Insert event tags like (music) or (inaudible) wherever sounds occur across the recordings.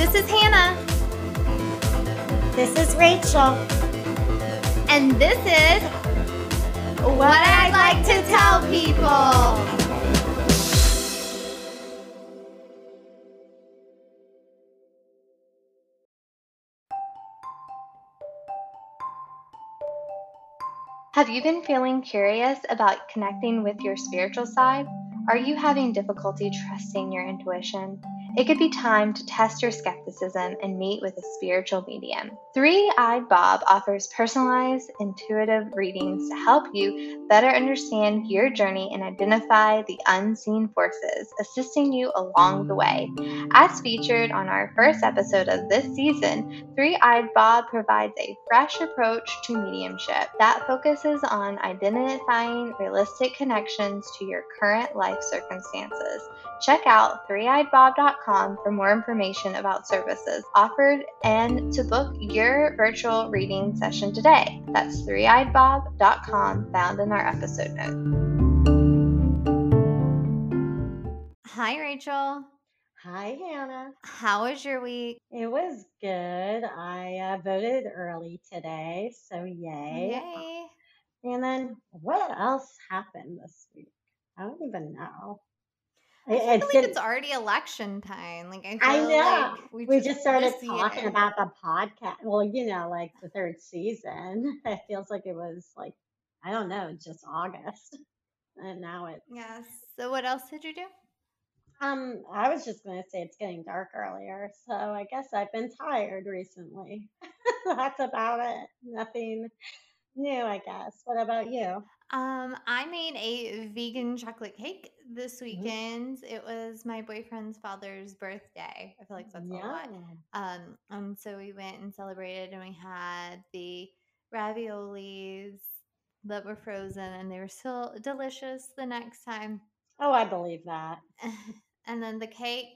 This is Hannah. This is Rachel. And this is What I'd Like to Tell People. Have you been feeling curious about connecting with your spiritual side? Are you having difficulty trusting your intuition? It could be time to test your skepticism and meet with a spiritual medium. Three Eyed Bob offers personalized, intuitive readings to help you better understand your journey and identify the unseen forces assisting you along the way. As featured on our first episode of this season, Three Eyed Bob provides a fresh approach to mediumship that focuses on identifying realistic connections to your current life circumstances. Check out threeeyedbob.com for more information about services offered and to book your virtual reading session today. That's threeeyedbob.com, found in our episode notes. Hi, Rachel. Hi, Hannah. How was your week? It was good. I uh, voted early today, so yay. Yay. And then what else happened this week? I don't even know. I feel like it's already election time. Like I, I know. like we just started talking about the podcast. Well, you know, like the third season. (laughs) It feels like it was like, I don't know, just August. And now it's, Yes. So what else did you do? um, I was just going to say it's getting dark earlier. So I guess I've been tired recently. (laughs) That's about it. Nothing new, I guess. What about you? Um, I made a vegan chocolate cake this Mhm. weekend. It was my boyfriend's father's birthday. I feel like that's a lot. Um, and so we went and celebrated, and we had the raviolis that were frozen, and they were still delicious the next time. Oh, I believe that. (laughs) and then the cake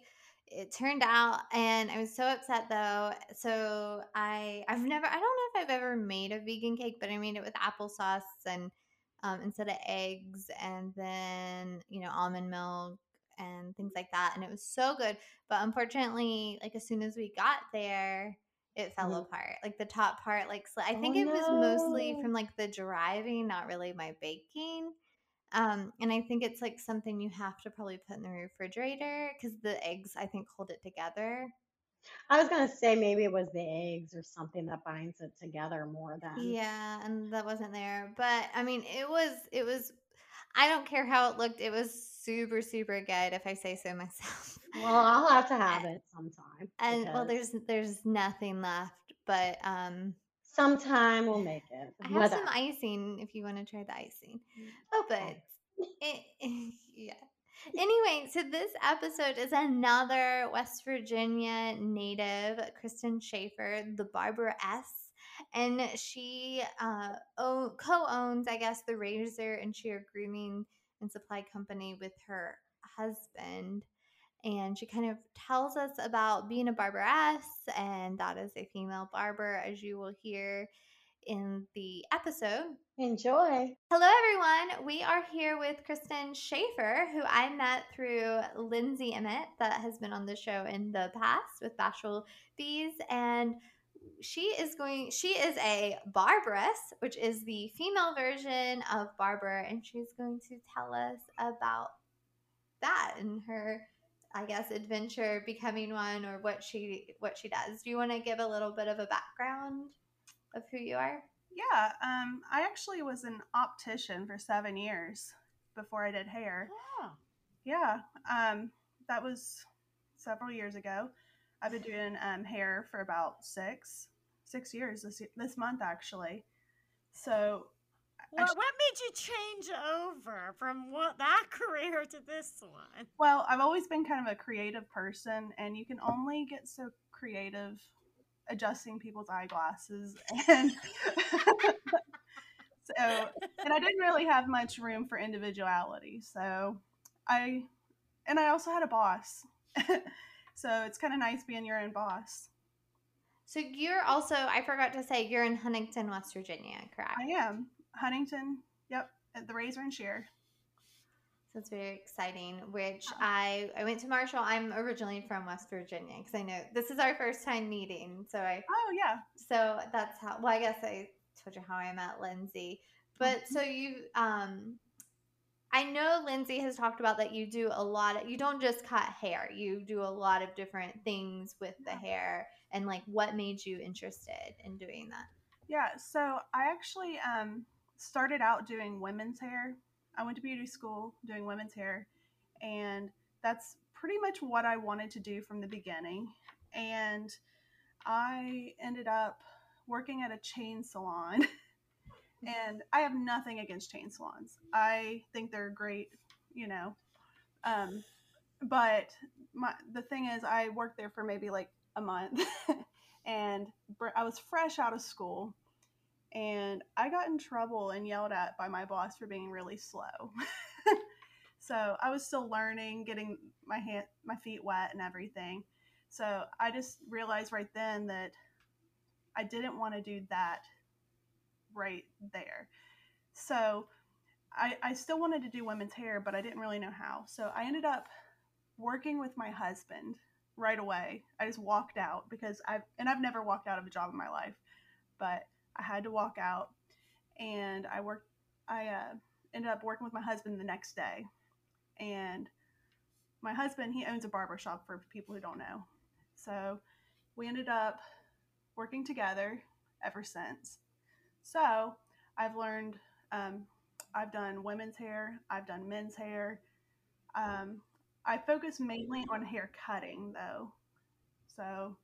it turned out and i was so upset though so i i've never i don't know if i've ever made a vegan cake but i made it with applesauce and um, instead of eggs and then you know almond milk and things like that and it was so good but unfortunately like as soon as we got there it fell Mhm. apart like the top part like sli- i Oh, think it was mostly from like the driving not really my baking um, and I think it's like something you have to probably put in the refrigerator because the eggs, I think, hold it together. I was going to say maybe it was the eggs or something that binds it together more than. Yeah, and that wasn't there. But I mean, it was, it was, I don't care how it looked. It was super, super good, if I say so myself. (laughs) Well, I'll have to have it sometime. And well, there's, there's nothing left, but um, sometime we'll make it. I have Whether- some icing if you want to try the icing. Oh, but it, (laughs) yeah. Anyway, so this episode is another West Virginia native, Kristen Schaefer, the Barberess And she uh, co owns, I guess, the Razor and Shear Grooming and Supply Company with her husband. And she kind of tells us about being a barberess, and that is a female barber, as you will hear in the episode. Enjoy. Hello, everyone. We are here with Kristen Schaefer, who I met through Lindsay Emmett, that has been on the show in the past with Bashful Bees. And she is going, she is a barberess, which is the female version of barber. And she's going to tell us about that and her. I guess adventure becoming one or what she what she does. Do you want to give a little bit of a background of who you are? Yeah, um, I actually was an optician for seven years before I did hair. Oh, Yeah, um, that was several years ago. I've been doing um, hair for about six, six years this this month actually. So, Well, Actu- what made you change over from what that (laughs) career to this one? well, I've always been kind of a creative person, and you can only get so creative adjusting people's eyeglasses and. (laughs) So, and I didn't really have much room for individuality. So, I, and I also had a boss. (laughs) so it's kind of nice being your own boss. So you're also, I forgot to say, you're in Huntington, West Virginia, correct? I am Huntington. Yep, at the Razor and Shear. It's very exciting. Which I I went to Marshall. I'm originally from West Virginia because I know this is our first time meeting. So I Oh yeah. so that's how. Well, I guess I told you how I met Lindsay. But so you um. I know Lindsay has talked about that you do a lot of, you don't just cut hair, you do a lot of different things with the hair and like what made you interested in doing that? Yeah, so I actually um, started out doing women's hair. I went to beauty school doing women's hair, and that's pretty much what I wanted to do from the beginning. And I ended up working at a chain salon. (laughs) and I have nothing against chain salons. I think they're great, you know. Um, but my the thing is, I worked there for maybe like a month, (laughs) and I was fresh out of school, and I got in trouble and yelled at by my boss for being really slow. (laughs) so I was still learning, getting my hand, my feet wet, and everything. So I just realized right then that I didn't want to do that right there. So I, I still wanted to do women's hair, but I didn't really know how. So I ended up working with my husband right away. I just walked out because I've, and I've never walked out of a job in my life, but I had to walk out and I worked, I uh, ended up working with my husband the next day. And my husband, he owns a barber shop for people who don't know. So we ended up working together ever since. So I've learned, um, I've done women's hair, I've done men's hair. Um, I focus mainly on hair cutting though. So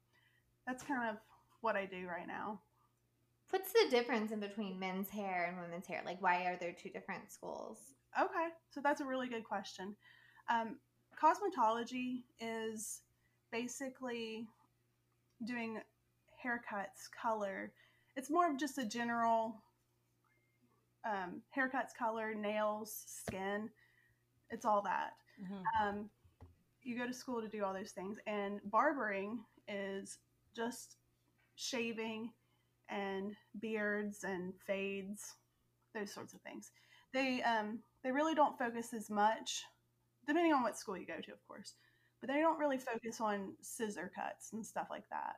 that's kind of what I do right now. What's the difference in between men's hair and women's hair? Like, why are there two different schools? Okay, so that's a really good question. Um, cosmetology is basically doing haircuts, color. It's more of just a general um, haircuts, color, nails, skin. It's all that. Mhm. Um, you go to school to do all those things, and barbering is just shaving and beards and fades, those sorts of things. They um, they really don't focus as much, depending on what school you go to, of course. But they don't really focus on scissor cuts and stuff like that.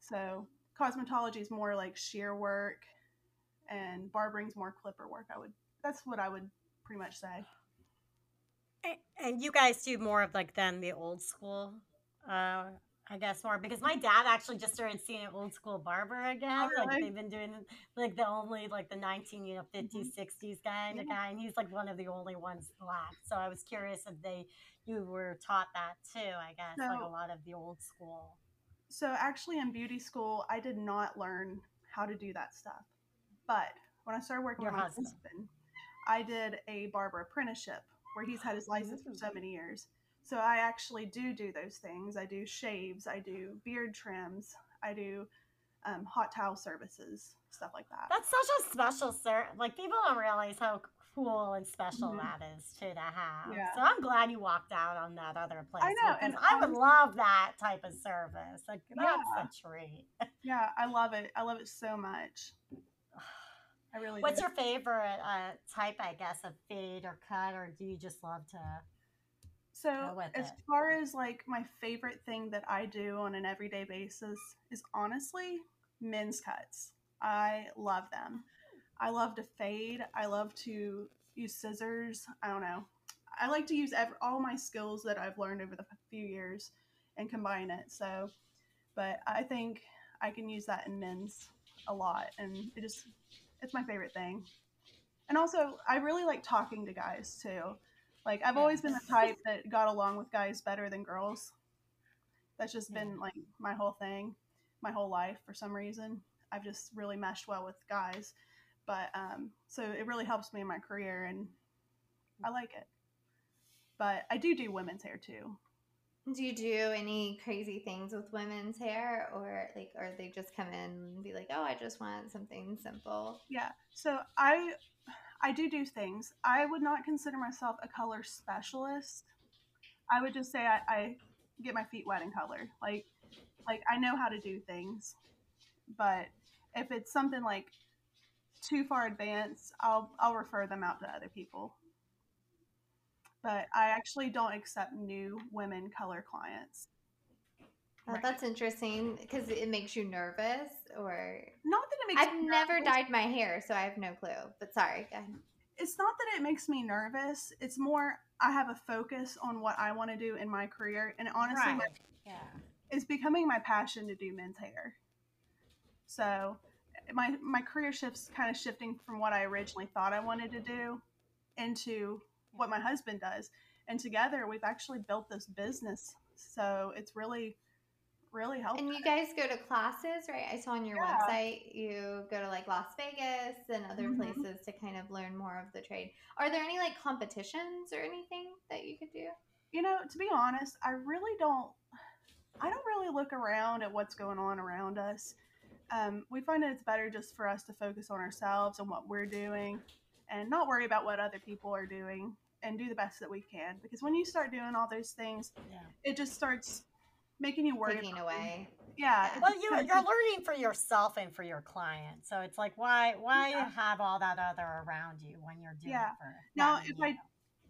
So cosmetology is more like shear work, and barbering's more clipper work. I would that's what I would pretty much say. A- And you guys do more of like than the old school, uh, I guess more because my dad actually just started seeing an old school barber oh, again. Like really? they've been doing like the only like the nineteen you know 50s 60s guy the Yeah. guy, and he's like one of the only ones left. So I was curious if they you were taught that too. I guess like a lot of the old school. So actually in beauty school, I did not learn how to do that stuff. But when I started working Your with my husband. husband, I did a barber apprenticeship where he's had his license for so many years. So I actually do do those things. I do shaves, I do beard trims, I do um, hot towel services, stuff like that. That's such a special sir. Like people don't realize how cool and special Mhm. that is too to have. Yeah. So I'm glad you walked out on that other place. I know, and I would honest- love that type of service. Like Yeah. that's a treat. yeah, I love it. I love it so much. I really What's do. your favorite uh, type, I guess, of fade or cut, or do you just love to? So, as it. far as like my favorite thing that I do on an everyday basis is honestly men's cuts. I love them. I love to fade. I love to use scissors. I don't know. I like to use ev- all my skills that I've learned over the few years and combine it. So, but I think I can use that in men's a lot, and it just it's my favorite thing. And also, I really like talking to guys too. Like I've always been the type that got along with guys better than girls. That's just been like my whole thing, my whole life for some reason. I've just really meshed well with guys. But um so it really helps me in my career and I like it. But I do do women's hair too. Do you do any crazy things with women's hair, or like, or they just come in and be like, "Oh, I just want something simple." Yeah. So I I do do things. I would not consider myself a color specialist. I would just say I, I get my feet wet in color. Like like I know how to do things. But if it's something like too far advanced, I'll I'll refer them out to other people. but I actually don't accept new women color clients. Oh, Right. that's interesting because it makes you nervous, or Not that it makes I've never nervous. dyed my hair, so I have no clue. But sorry, go ahead. It's not that it makes me nervous. It's more I have a focus on what I want to do in my career, and honestly, my. Yeah. it's becoming my passion to do men's hair. So my my career shifts kind of shifting from what I originally thought I wanted to do into what my husband does. And together we've actually built this business. So it's really really helped. And you guys go to classes, right? I saw on your Yeah. website you go to like Las Vegas and other Mhm. places to kind of learn more of the trade. Are there any like competitions or anything that you could do? you know, to be honest, I really don't. I don't really look around at what's going on around us. Um, we find that it's better just for us to focus on ourselves and what we're doing, and not worry about what other people are doing, and do the best that we can. Because when you start doing all those things, Yeah. it just starts making you worry. Taking away. Yeah. Yeah. Well, you kinda- you're learning for yourself and for your client, so it's like why why Yeah. have all that other around you when you're doing Yeah. it for Now, if you I know?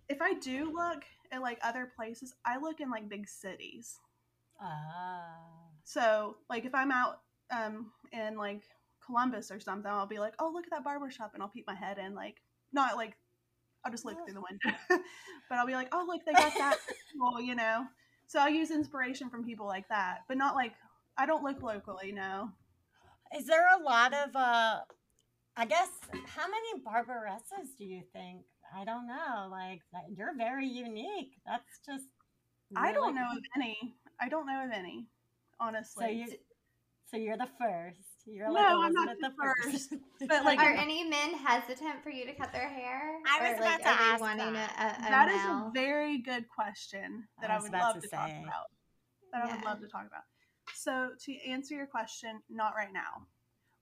if I do look at like other places, I look in like big cities. Ah. So, like, if I'm out um, in like Columbus or something, I'll be like, "Oh, look at that barber shop," and I'll peek my head in. Like, not like I'll just look through the window, (laughs) but I'll be like, "Oh, look, they got that." (laughs) well, you know. So I use inspiration from people like that, but not like I don't look locally. No. Is there a lot of uh I guess how many barberesses do you think? I don't know. Like you're very unique. That's just I don't really- know of any. I don't know of any, honestly. So you so you're the first. You're No, like I'm not Elizabeth the the first. first. (laughs) But, like, Are any men hesitant for you to cut their hair? I was Or, like, about to ask wanting that. A, a, a That is male? a very good question that I I, would love to to, talk about. That I would love to talk about. So to answer your question, not right now.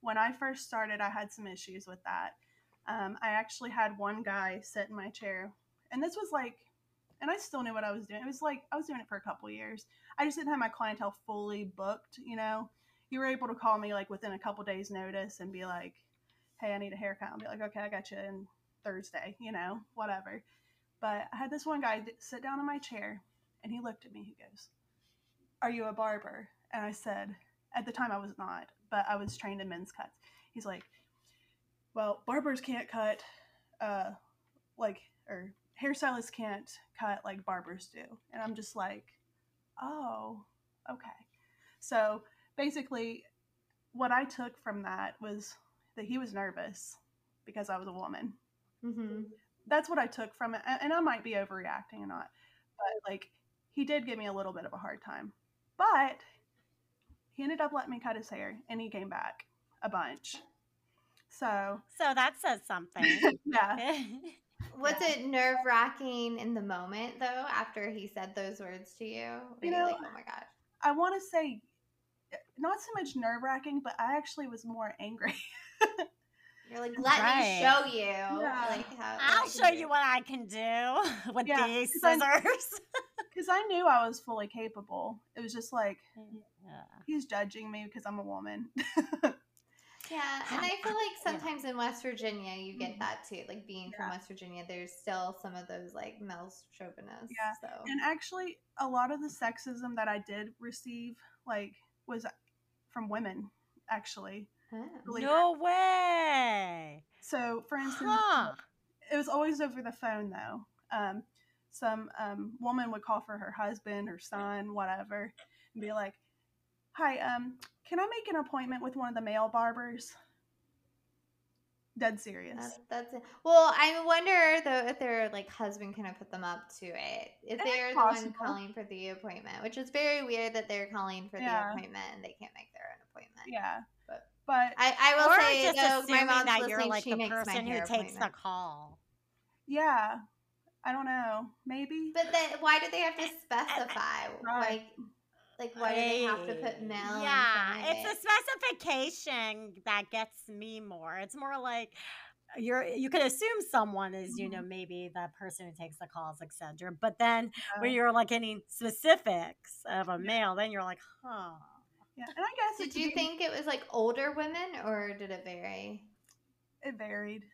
When I first started, I had some issues with that. Um, I actually had one guy sit in my chair, and this was like, and I still knew what I was doing. It was like I was doing it for a couple years. I just didn't have my clientele fully booked. You know, you were able to call me like within a couple days' notice and be like, "Hey, I need a haircut." I'll be like, "Okay, I got you in Thursday." You know, whatever. But I had this one guy sit down in my chair, and he looked at me. He goes, "Are you a barber?" And I said, at the time I was not, but I was trained in men's cuts. He's like, "Well, barbers can't cut, uh, like, or hairstylists can't cut like barbers do." And I'm just like, "Oh, okay." So basically, what I took from that was that he was nervous because I was a woman hmm that's what I took from it. And and I might be overreacting or not, but like he did give me a little bit of a hard time. But he ended up letting me cut his hair and he came back a bunch. So So that says something. (laughs) yeah, (laughs) Was it nerve wracking in the moment though? After he said those words to you, were You you, know, like, "Oh my gosh"? I want to say not so much nerve wracking, but I actually was more angry. (laughs) You're like, (laughs) "Let Right. me show you." Yeah. Like how I I'll show do." you what I can do (laughs) with Yeah, these 'cause I'm- scissors. Because I knew I was fully capable. It was just like yeah. he's judging me because I'm a woman. Yeah, and I feel like Yeah. sometimes in West Virginia you get Mhm. that too. Like being from West Virginia, there's still some of those like male chauvinists. Yeah, So And actually, a lot of the sexism that I did receive, like, was from women. Actually, Oh. believe it. No way. So, for instance, Huh. it was always over the phone though. Um, some um, woman would call for her husband or son, whatever, and be like, "Hi, um, can I make an appointment with one of the male barbers?" Dead serious. That's, that's it. Well, I wonder though if their like husband kind of put them up to it. If they're the one calling for the appointment, which is very weird that they're calling for Yeah. the appointment and they can't make their own appointment. yeah, But- but I, I will or say just though, my assuming mom's that you're like the person who takes the call. yeah, I don't know. Maybe. But then, why do they have to specify? Right. Like, like why do they have to put male? Yeah, front it's it? a specification that gets me more. It's more like you're you could assume someone is, you know, Mm-hmm. maybe the person who takes the calls, etc. But then when Uh, you're like any specifics of a male, then you're like, huh. Yeah, and I guess Did you think it was like older women, or did it vary? it varied?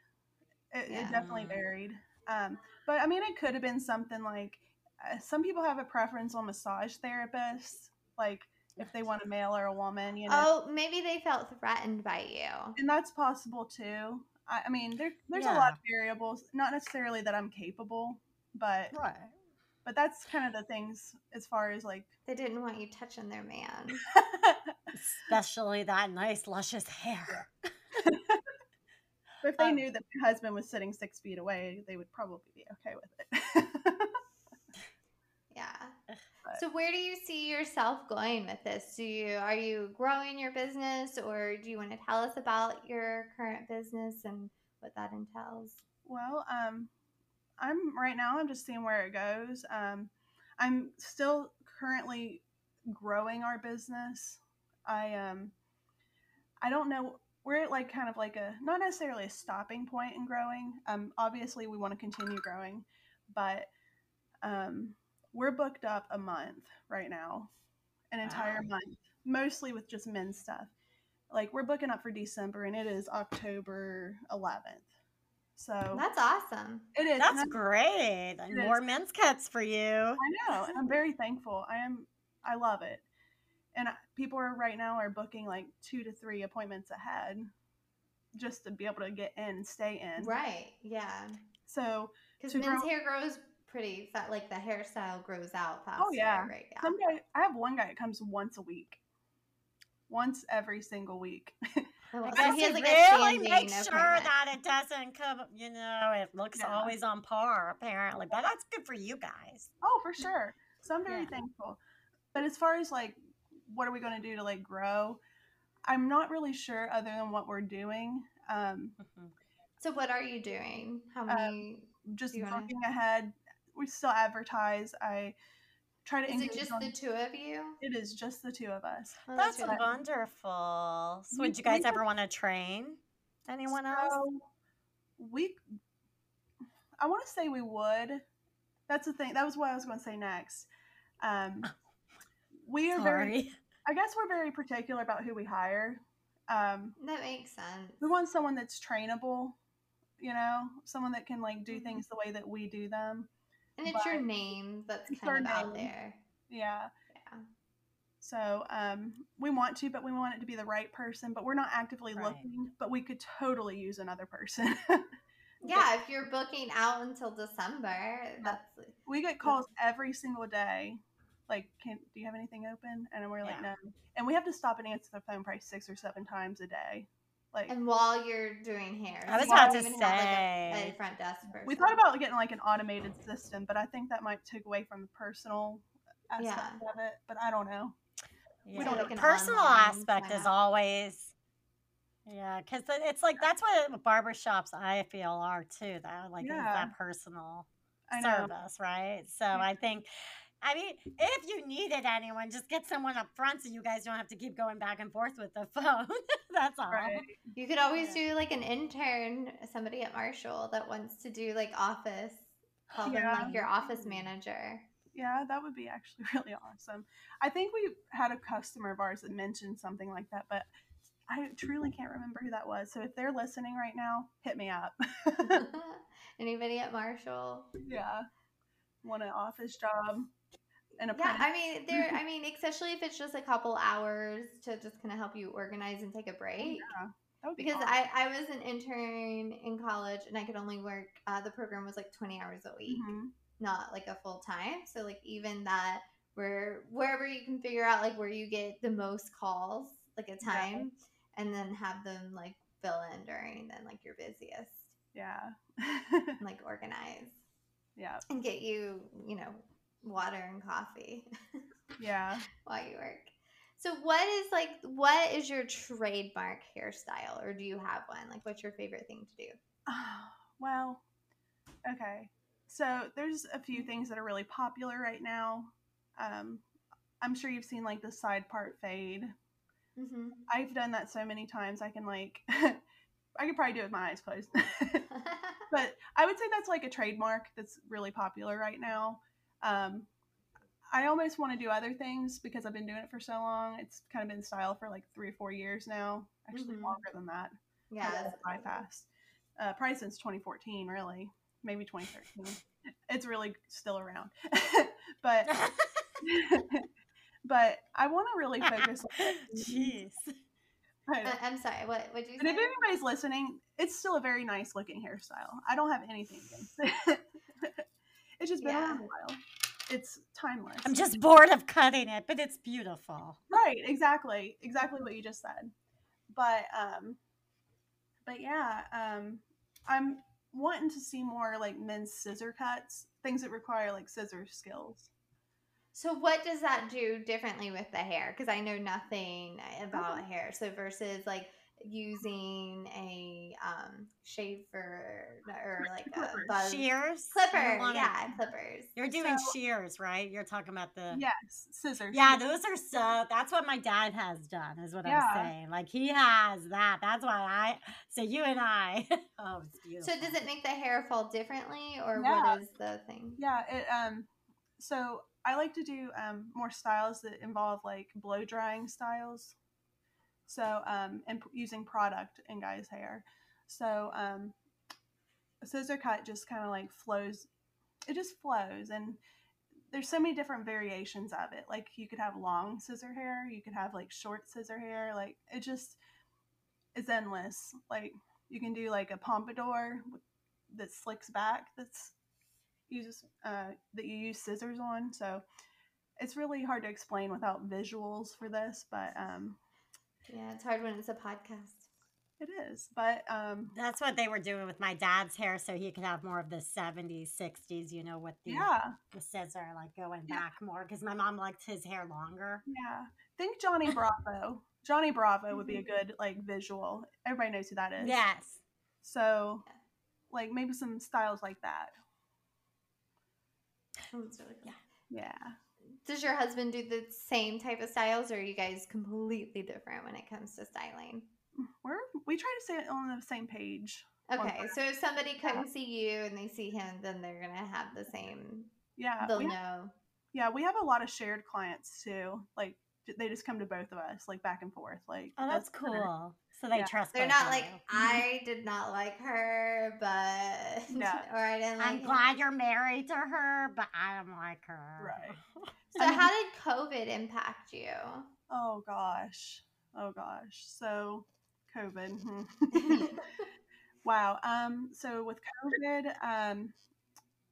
It, Yeah. it definitely varied. Um, but I mean, it could have been something like uh, some people have a preference on massage therapists, like if they want a male or a woman, you know. Oh, maybe they felt threatened by you. And that's possible too. I, I mean, there, there's a lot of variables. Not necessarily that I'm capable, but Right. But that's kind of the things as far as like. They didn't want you touching their man. (laughs) Especially that nice, luscious hair. (laughs) But if they Um, knew that my husband was sitting six feet away, they would probably be okay with it. (laughs) Yeah. But- So where do you see yourself going with this? Do you are you growing your business or do you want to tell us about your current business and what that entails? well, um, I'm right now. I'm just seeing where it goes. Um, I'm still currently growing our business. I um, I don't know. We're at like kind of like a not necessarily a stopping point in growing. Um, obviously we want to continue growing, but um, we're booked up a month right now, an entire Wow. month, mostly with just men's stuff. Like we're booking up for December, and it is October 11th. So That's awesome. it is. That's great. It more is. men's cuts for you. I know, and I'm very thankful. I am. I love it. And people are right now are booking like two to three appointments ahead, just to be able to get in and stay in. Right. Yeah. So Because men's grow- hair grows pretty fast. Like the hairstyle grows out faster. Oh, yeah. Right. Yeah. some guy, I have one guy that comes once a week, once every single week. (laughs) Oh, I so guess he has like really standing make sure that it doesn't come, you know, it looks Yeah. always on par, apparently. But that's good for you guys. oh, for sure. So I'm very Yeah. thankful. But as far as like, what are we going to do to like grow? I'm not really sure, other than what we're doing. Um, Mhm. So what are you doing? How Um, many? just Do you wanna- looking ahead. We still advertise. I try to is it just on- the two of you? It is just the two of us. Oh, That's really- wonderful. So, would you guys ever want to train anyone else? We, I want to say we would. That's the thing. That was what I was going to say next. Um, (laughs) we are very. I guess we're very particular about who we hire. Um, That makes sense. we want someone that's trainable. You know, someone that can like do Mhm. things the way that we do them. And it's your name that's kind of our out there. Yeah. Yeah. So um, we want to, but we want it to be the right person. But we're not actively Right. looking. But we could totally use another person. (laughs) Yeah, if you're booking out until December, that's we get calls every single day. Like, can do you have anything open? And we're like, Yeah. no. And we have to stop and answer the phone probably six or seven times a day. Like, and while you're doing hair. I was about to even have, like, a- say. a front desk person. we thought about getting like an automated system, but I think that might take away from the personal aspect Yeah. of it. But I don't know. Yeah. don't like an personal aspect is always yeah because it's like that's what barbershops i feel are too that like Yeah. that personal I know. service right so i think i mean if you needed anyone just get someone up front so you guys don't have to keep going back and forth with the (laughs) phone that's all Right. You could always do like an intern, somebody at Marshall that wants to do like office. Call them Yeah. like your office manager. Yeah, that would be actually (laughs) really awesome. I think we had a customer of ours that mentioned something like that, but I truly can't remember who that was. So if they're listening right now, hit me up. (laughs) Anybody at Marshall? yeah. Want an office job a Yeah, I mean, there. I mean, especially if it's just a couple hours to just kind of help you organize and take a break. yeah, that would be Because awesome. I, I was an intern in college and I could only work. Uh, the program was like twenty hours a week, Mhm. not like a full time. So like even that, where wherever you can figure out like where you get the most calls, like a time, and then have them like fill in during then like your busiest, Yeah. and (laughs) like organize yeah. and get you you know water and coffee. Yeah. (laughs) while you work. So what is like what is your trademark hairstyle or do you have one? Like what's your favorite thing to do? Oh, (sighs) well, okay. So there's a few things that are really popular right now. Um, I'm sure you've seen like the side part fade. Mm-hmm. I've done that so many times. I can like, (laughs) I could probably do it with my eyes closed. (laughs) but I would say that's like a trademark that's really popular right now. Um, I almost want to do other things because I've been doing it for so long. It's kind of been style for like three or four years now. Actually, Mhm. longer than that. yeah. By fast. Uh, probably since 2014, really. maybe 2013. It's really still around, (laughs) but (laughs) but I want to really focus. on (laughs) Jeez. I know. I- I'm sorry. What would you And if anybody's listening, it's still a very nice looking hairstyle. I don't have anything against it. It's just been Yeah. around a while. It's timeless. I'm just bored of cutting it, but it's beautiful. right, exactly, exactly what you just said. But um, but yeah, um, I'm wanting to see more like men's scissor cuts, things that require like scissor skills. So what does that do differently with the hair? Because I know nothing about Okay. hair. So versus like using a um shaver or like a Clippers. buzz Shears? clipper, You wanna- yeah, clippers. You're doing So- shears, right? You're talking about the. Yes, scissors. Yeah, those are so. That's what my dad has done, is what Yeah. I'm saying. Like he has that. That's why I. So you and I. (laughs) oh, it's beautiful. So does it make the hair fall differently, or Yeah. what is the thing? Yeah, it um so I like to do um more styles that involve like blow drying styles. So um and p- using product in guys' hair. So um a scissor cut just kind of like flows it just flows and there's so many different variations of it. Like you could have long scissor hair, you could have like short scissor hair, like it just is endless. Like you can do like a pompadour that slicks back that's uses uh, that you use scissors on. So it's really hard to explain without visuals for this, but um, Yeah, it's hard when it's a podcast. it is. But um, That's what they were doing with my dad's hair, so he could have more of the 70s, 60s, you know, with the, yeah, the scissor, like going Yeah. back more. Because my mom liked his hair longer. yeah. Think Johnny Bravo. (laughs) Johnny Bravo would be a good like visual. Everybody knows who that is. Yes. So, like maybe some styles like that. That's really cool. Yeah. Does your husband do the same type of styles, or are you guys completely different when it comes to styling? We're we try to stay on the same page. Okay, so if somebody couldn't see you and they see him, then they're gonna have the same. Yeah. They'll know. Yeah, we have a lot of shared clients too. Like they just come to both of us, like back and forth. Like Oh, that's kinda- cool. So they Yeah. trust They're both not like you. I did not like her, but Yeah. (laughs) or I didn't like. I'm him." glad you're married to her, but I don't like her. Right. So I mean- how did COVID impact you? Oh gosh. Oh gosh. So COVID. (laughs) wow. Um so with COVID, um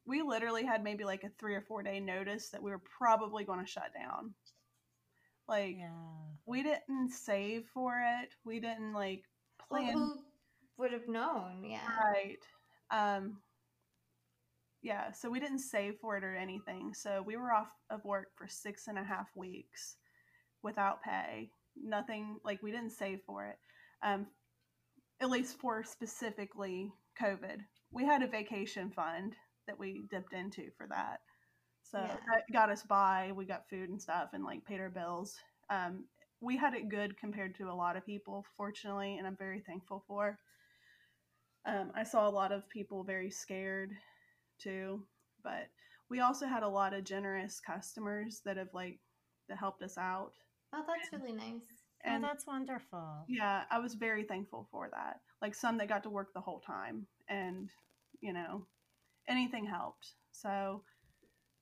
we literally had maybe like a 3 or 4 day notice that we were probably going to shut down. Like Yeah. we didn't save for it. We didn't like Well, plan who would have known? Yeah. Right. Um yeah, so we didn't save for it or anything. So we were off of work for six and a half weeks without pay. Nothing like we didn't save for it. Um at least for specifically COVID. We had a vacation fund that we dipped into for that. So Yeah. that got us by. We got food and stuff and like paid our bills. Um we had it good compared to a lot of people, fortunately, and I'm very thankful for. Um, I saw a lot of people very scared too, but we also had a lot of generous customers that have like that helped us out. Oh, that's really nice. And oh, that's wonderful. yeah, I was very thankful for that. Like some that got to work the whole time, and you know, anything helped. So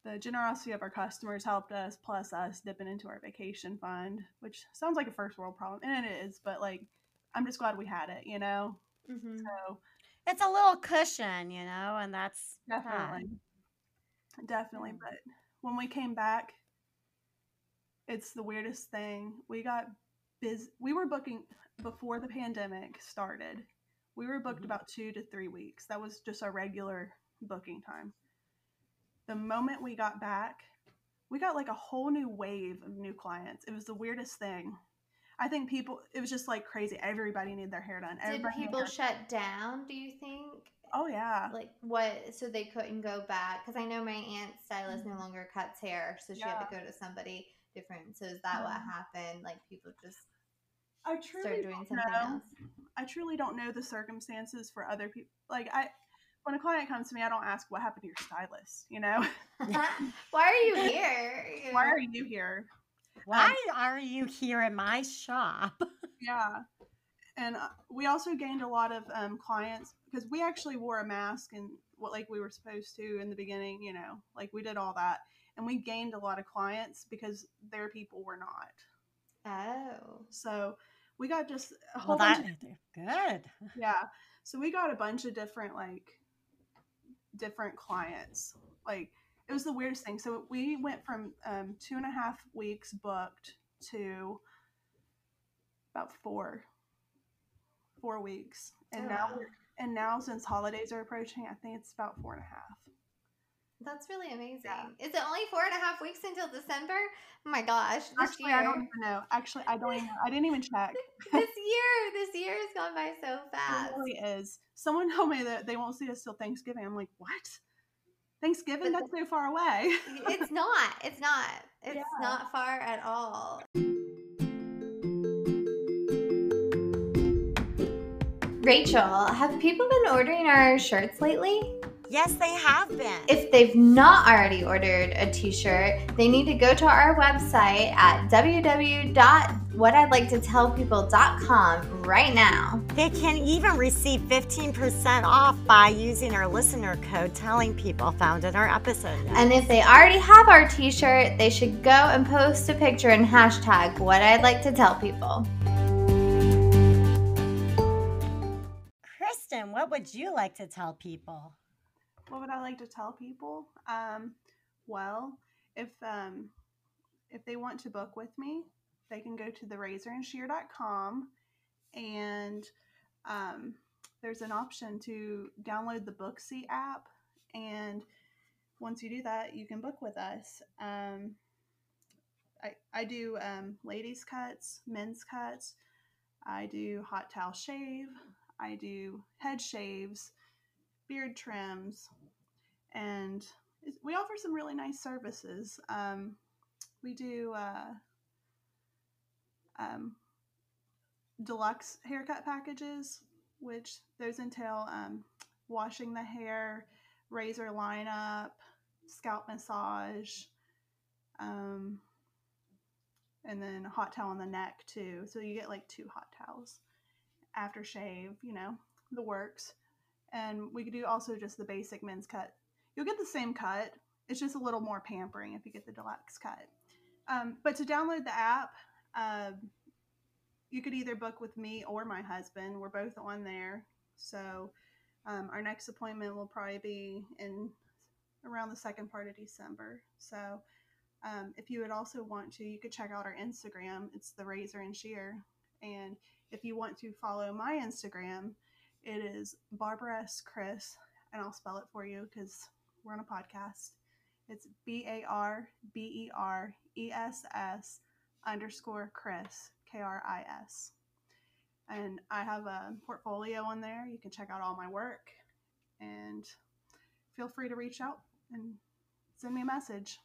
the generosity of our customers helped us, plus us dipping into our vacation fund, which sounds like a first world problem, and it is. But like, I'm just glad we had it. You know, hmm so It's a little cushion, you know, and that's that. definitely, definitely. Mm. But when we came back, it's the weirdest thing. We got busy. We were booking before the pandemic started. We were booked Mhm. about two to three weeks. That was just our regular booking time. The moment we got back, we got like a whole new wave of new clients. It was the weirdest thing. I think people, it was just like crazy. Everybody needed their hair done. Did Everybody needed people shut down? Do you think? oh, yeah. Like what? So they couldn't go back? Because I know my aunt's stylist no longer cuts hair, so she had to go to somebody different. So is that what Mhm. happened? Like people just I truly started doing something know. else? I truly don't know the circumstances for other people. Like I, when a client comes to me, I don't ask what happened to your stylist. You know, (laughs) (laughs) Why are you here? Why are you here? Why are you here in my shop? (laughs) Yeah, and uh, we also gained a lot of um, clients because we actually wore a mask and what like we were supposed to in the beginning. You know, like we did all that, and we gained a lot of clients because their people were not. Oh. So we got just a whole Well, bunch. Of, good. yeah. So we got a bunch of different like different clients. Like it was the weirdest thing. So we went from um, two and a half weeks booked to about four, four weeks, and Oh, now wow. and now since holidays are approaching, I think it's about four and a half. That's really amazing. Yeah. Is it only four and a half weeks until December? Oh my gosh, this Actually, I don't even know. Actually, I don't even. know. I didn't even check. (laughs) this year, this year has gone by so (laughs) fast. It really is. Someone told me that they won't see us till Thanksgiving. I'm like, what? Thanksgiving? But That's so far away. (laughs) It's not. It's not. It's Yeah. not far at all. Rachel, have people been ordering our shirts lately? Yes, they have been. If they've not already ordered a t-shirt, they need to go to our website at www.whatidliketotellpeople.com right now. They can even receive 15% off by using our listener code telling people found in our episode. notes. And if they already have our t-shirt, they should go and post a picture and hashtag what I'd like to tell people. Kristen, what would you like to tell people? What would I like to tell people? Um, well, if um, if they want to book with me, they can go to therazorandShear.com and um, there's an option to download the Booksy app. And once you do that, you can book with us. Um, I, I do um, ladies' cuts, men's cuts. I do hot towel shave. I do head shaves, beard trims, and we offer some really nice services. Um, we do uh, um, deluxe haircut packages, which those entail um, washing the hair, razor lineup, scalp massage, um, and then a hot towel on the neck too. So you get like two hot towels after shave, you know, the works. And we do also just the basic men's cut. You'll get the same cut. It's just a little more pampering if you get the deluxe cut. Um, but to download the app, um, you could either book with me or my husband. We're both on there. So um, our next appointment will probably be in around the second part of December. So um, if you would also want to, you could check out our Instagram. It's the Razor and Shear. And if you want to follow my Instagram, it is Barbara S. Kris, and I'll spell it for you because we're on a podcast. It's B A R B E R E S S underscore Kris, K R I S. And I have a portfolio on there. You can check out all my work and feel free to reach out and send me a message.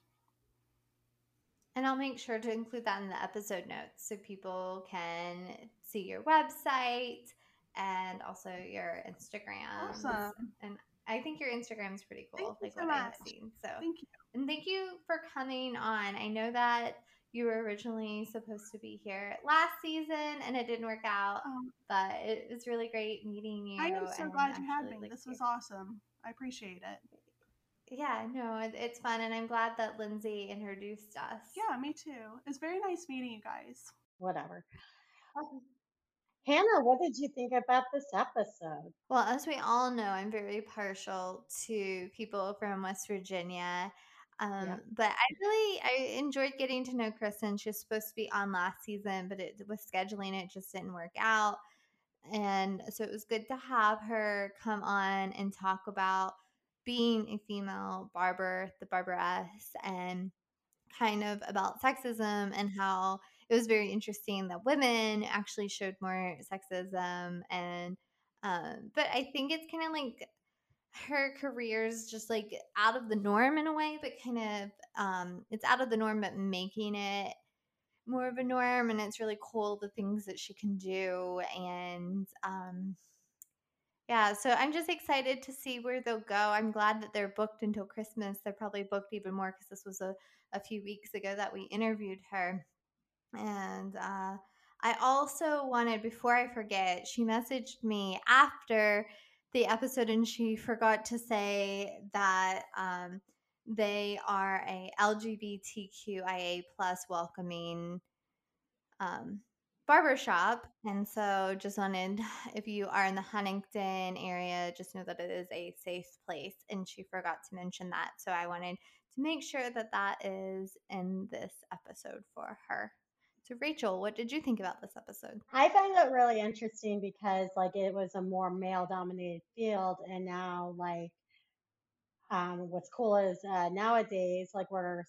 And I'll make sure to include that in the episode notes so people can see your website and also your Instagram. Awesome. And I think your Instagram is pretty cool, Thank you like so what I've much. seen. So Thank you. and thank you for coming on. I know that you were originally supposed to be here last season and it didn't work out, Um, but it was really great meeting you. I am so and glad you had me. like, This was hear- awesome. I appreciate it. Yeah, no, it, it's fun, and I'm glad that Lindsay introduced us. Yeah, me too. It's very nice meeting you guys. Whatever. Hannah, what did you think about this episode? Well, as we all know, I'm very partial to people from West Virginia. Um, Yeah. But I really I enjoyed getting to know Kristen. She was supposed to be on last season, but it with scheduling it just didn't work out. And so it was good to have her come on and talk about being a female barber, the barberess, and kind of about sexism and how it was very interesting that women actually showed more sexism and um but i think it's kind of like her career's just like out of the norm in a way but kind of um it's out of the norm but making it more of a norm and it's really cool the things that she can do and um yeah so i'm just excited to see where they'll go. I'm glad that they're booked until christmas. They're probably booked even more because this was a, a few weeks ago that we interviewed her and uh, I also wanted, before I forget, she messaged me after the episode and she forgot to say that um, they are a LGBTQIA plus welcoming um, barbershop. And so just wanted, if you are in the Huntington area, just know that it is a safe place. And she forgot to mention that. So I wanted to make sure that that is in this episode for her. So, Rachel, what did you think about this episode? I find it really interesting because, like, it was a more male dominated field, and now, like, um, what's cool is uh, nowadays, like, where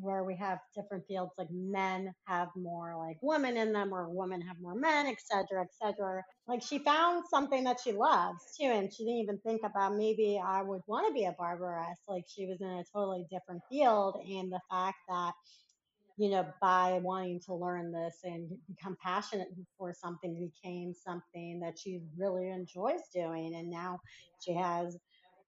where we have different fields, like men have more like women in them, or women have more men, et cetera, et cetera. Like, she found something that she loves too, and she didn't even think about maybe I would want to be a barberess. Like, she was in a totally different field, and the fact that you know, by wanting to learn this and become passionate for something became something that she really enjoys doing. And now she has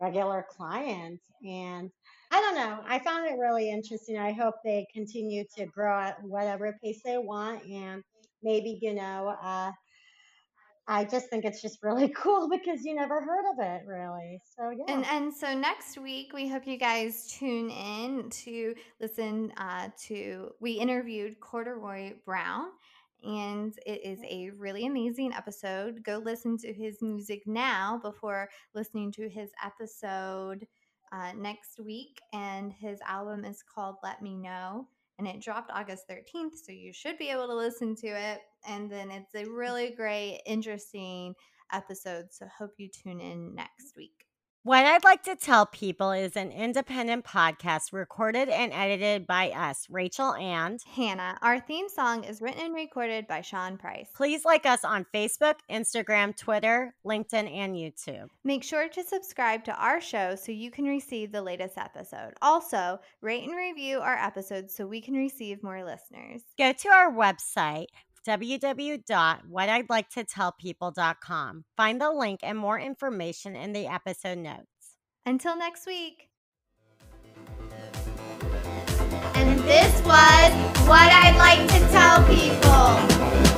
regular clients. And I don't know, I found it really interesting. I hope they continue to grow at whatever pace they want and maybe, you know, uh, I just think it's just really (laughs) cool because you never heard of it really. So yeah. And and so next week we hope you guys tune in to listen uh, to we interviewed Corduroy Brown and it is a really amazing episode. Go listen to his music now before listening to his episode uh, next week. And his album is called Let Me Know and it dropped August 13th, so you should be able to listen to it. And then it's a mm-hmm. really great, interesting episode. So hope you tune in next week. What I'd like to tell people is an independent podcast recorded and edited by us, Rachel and Hannah. Our theme song is written and recorded by Sean Price. Please like us on Facebook, Instagram, Twitter, LinkedIn, and YouTube. Make sure to subscribe to our show so you can receive the latest episode. Also, rate and review our episodes so we can receive more listeners. Go to our website, www.whatidliketotellpeople.com. Find the link and more information in the episode notes. Until next week. And this was What I'd Like to Tell People.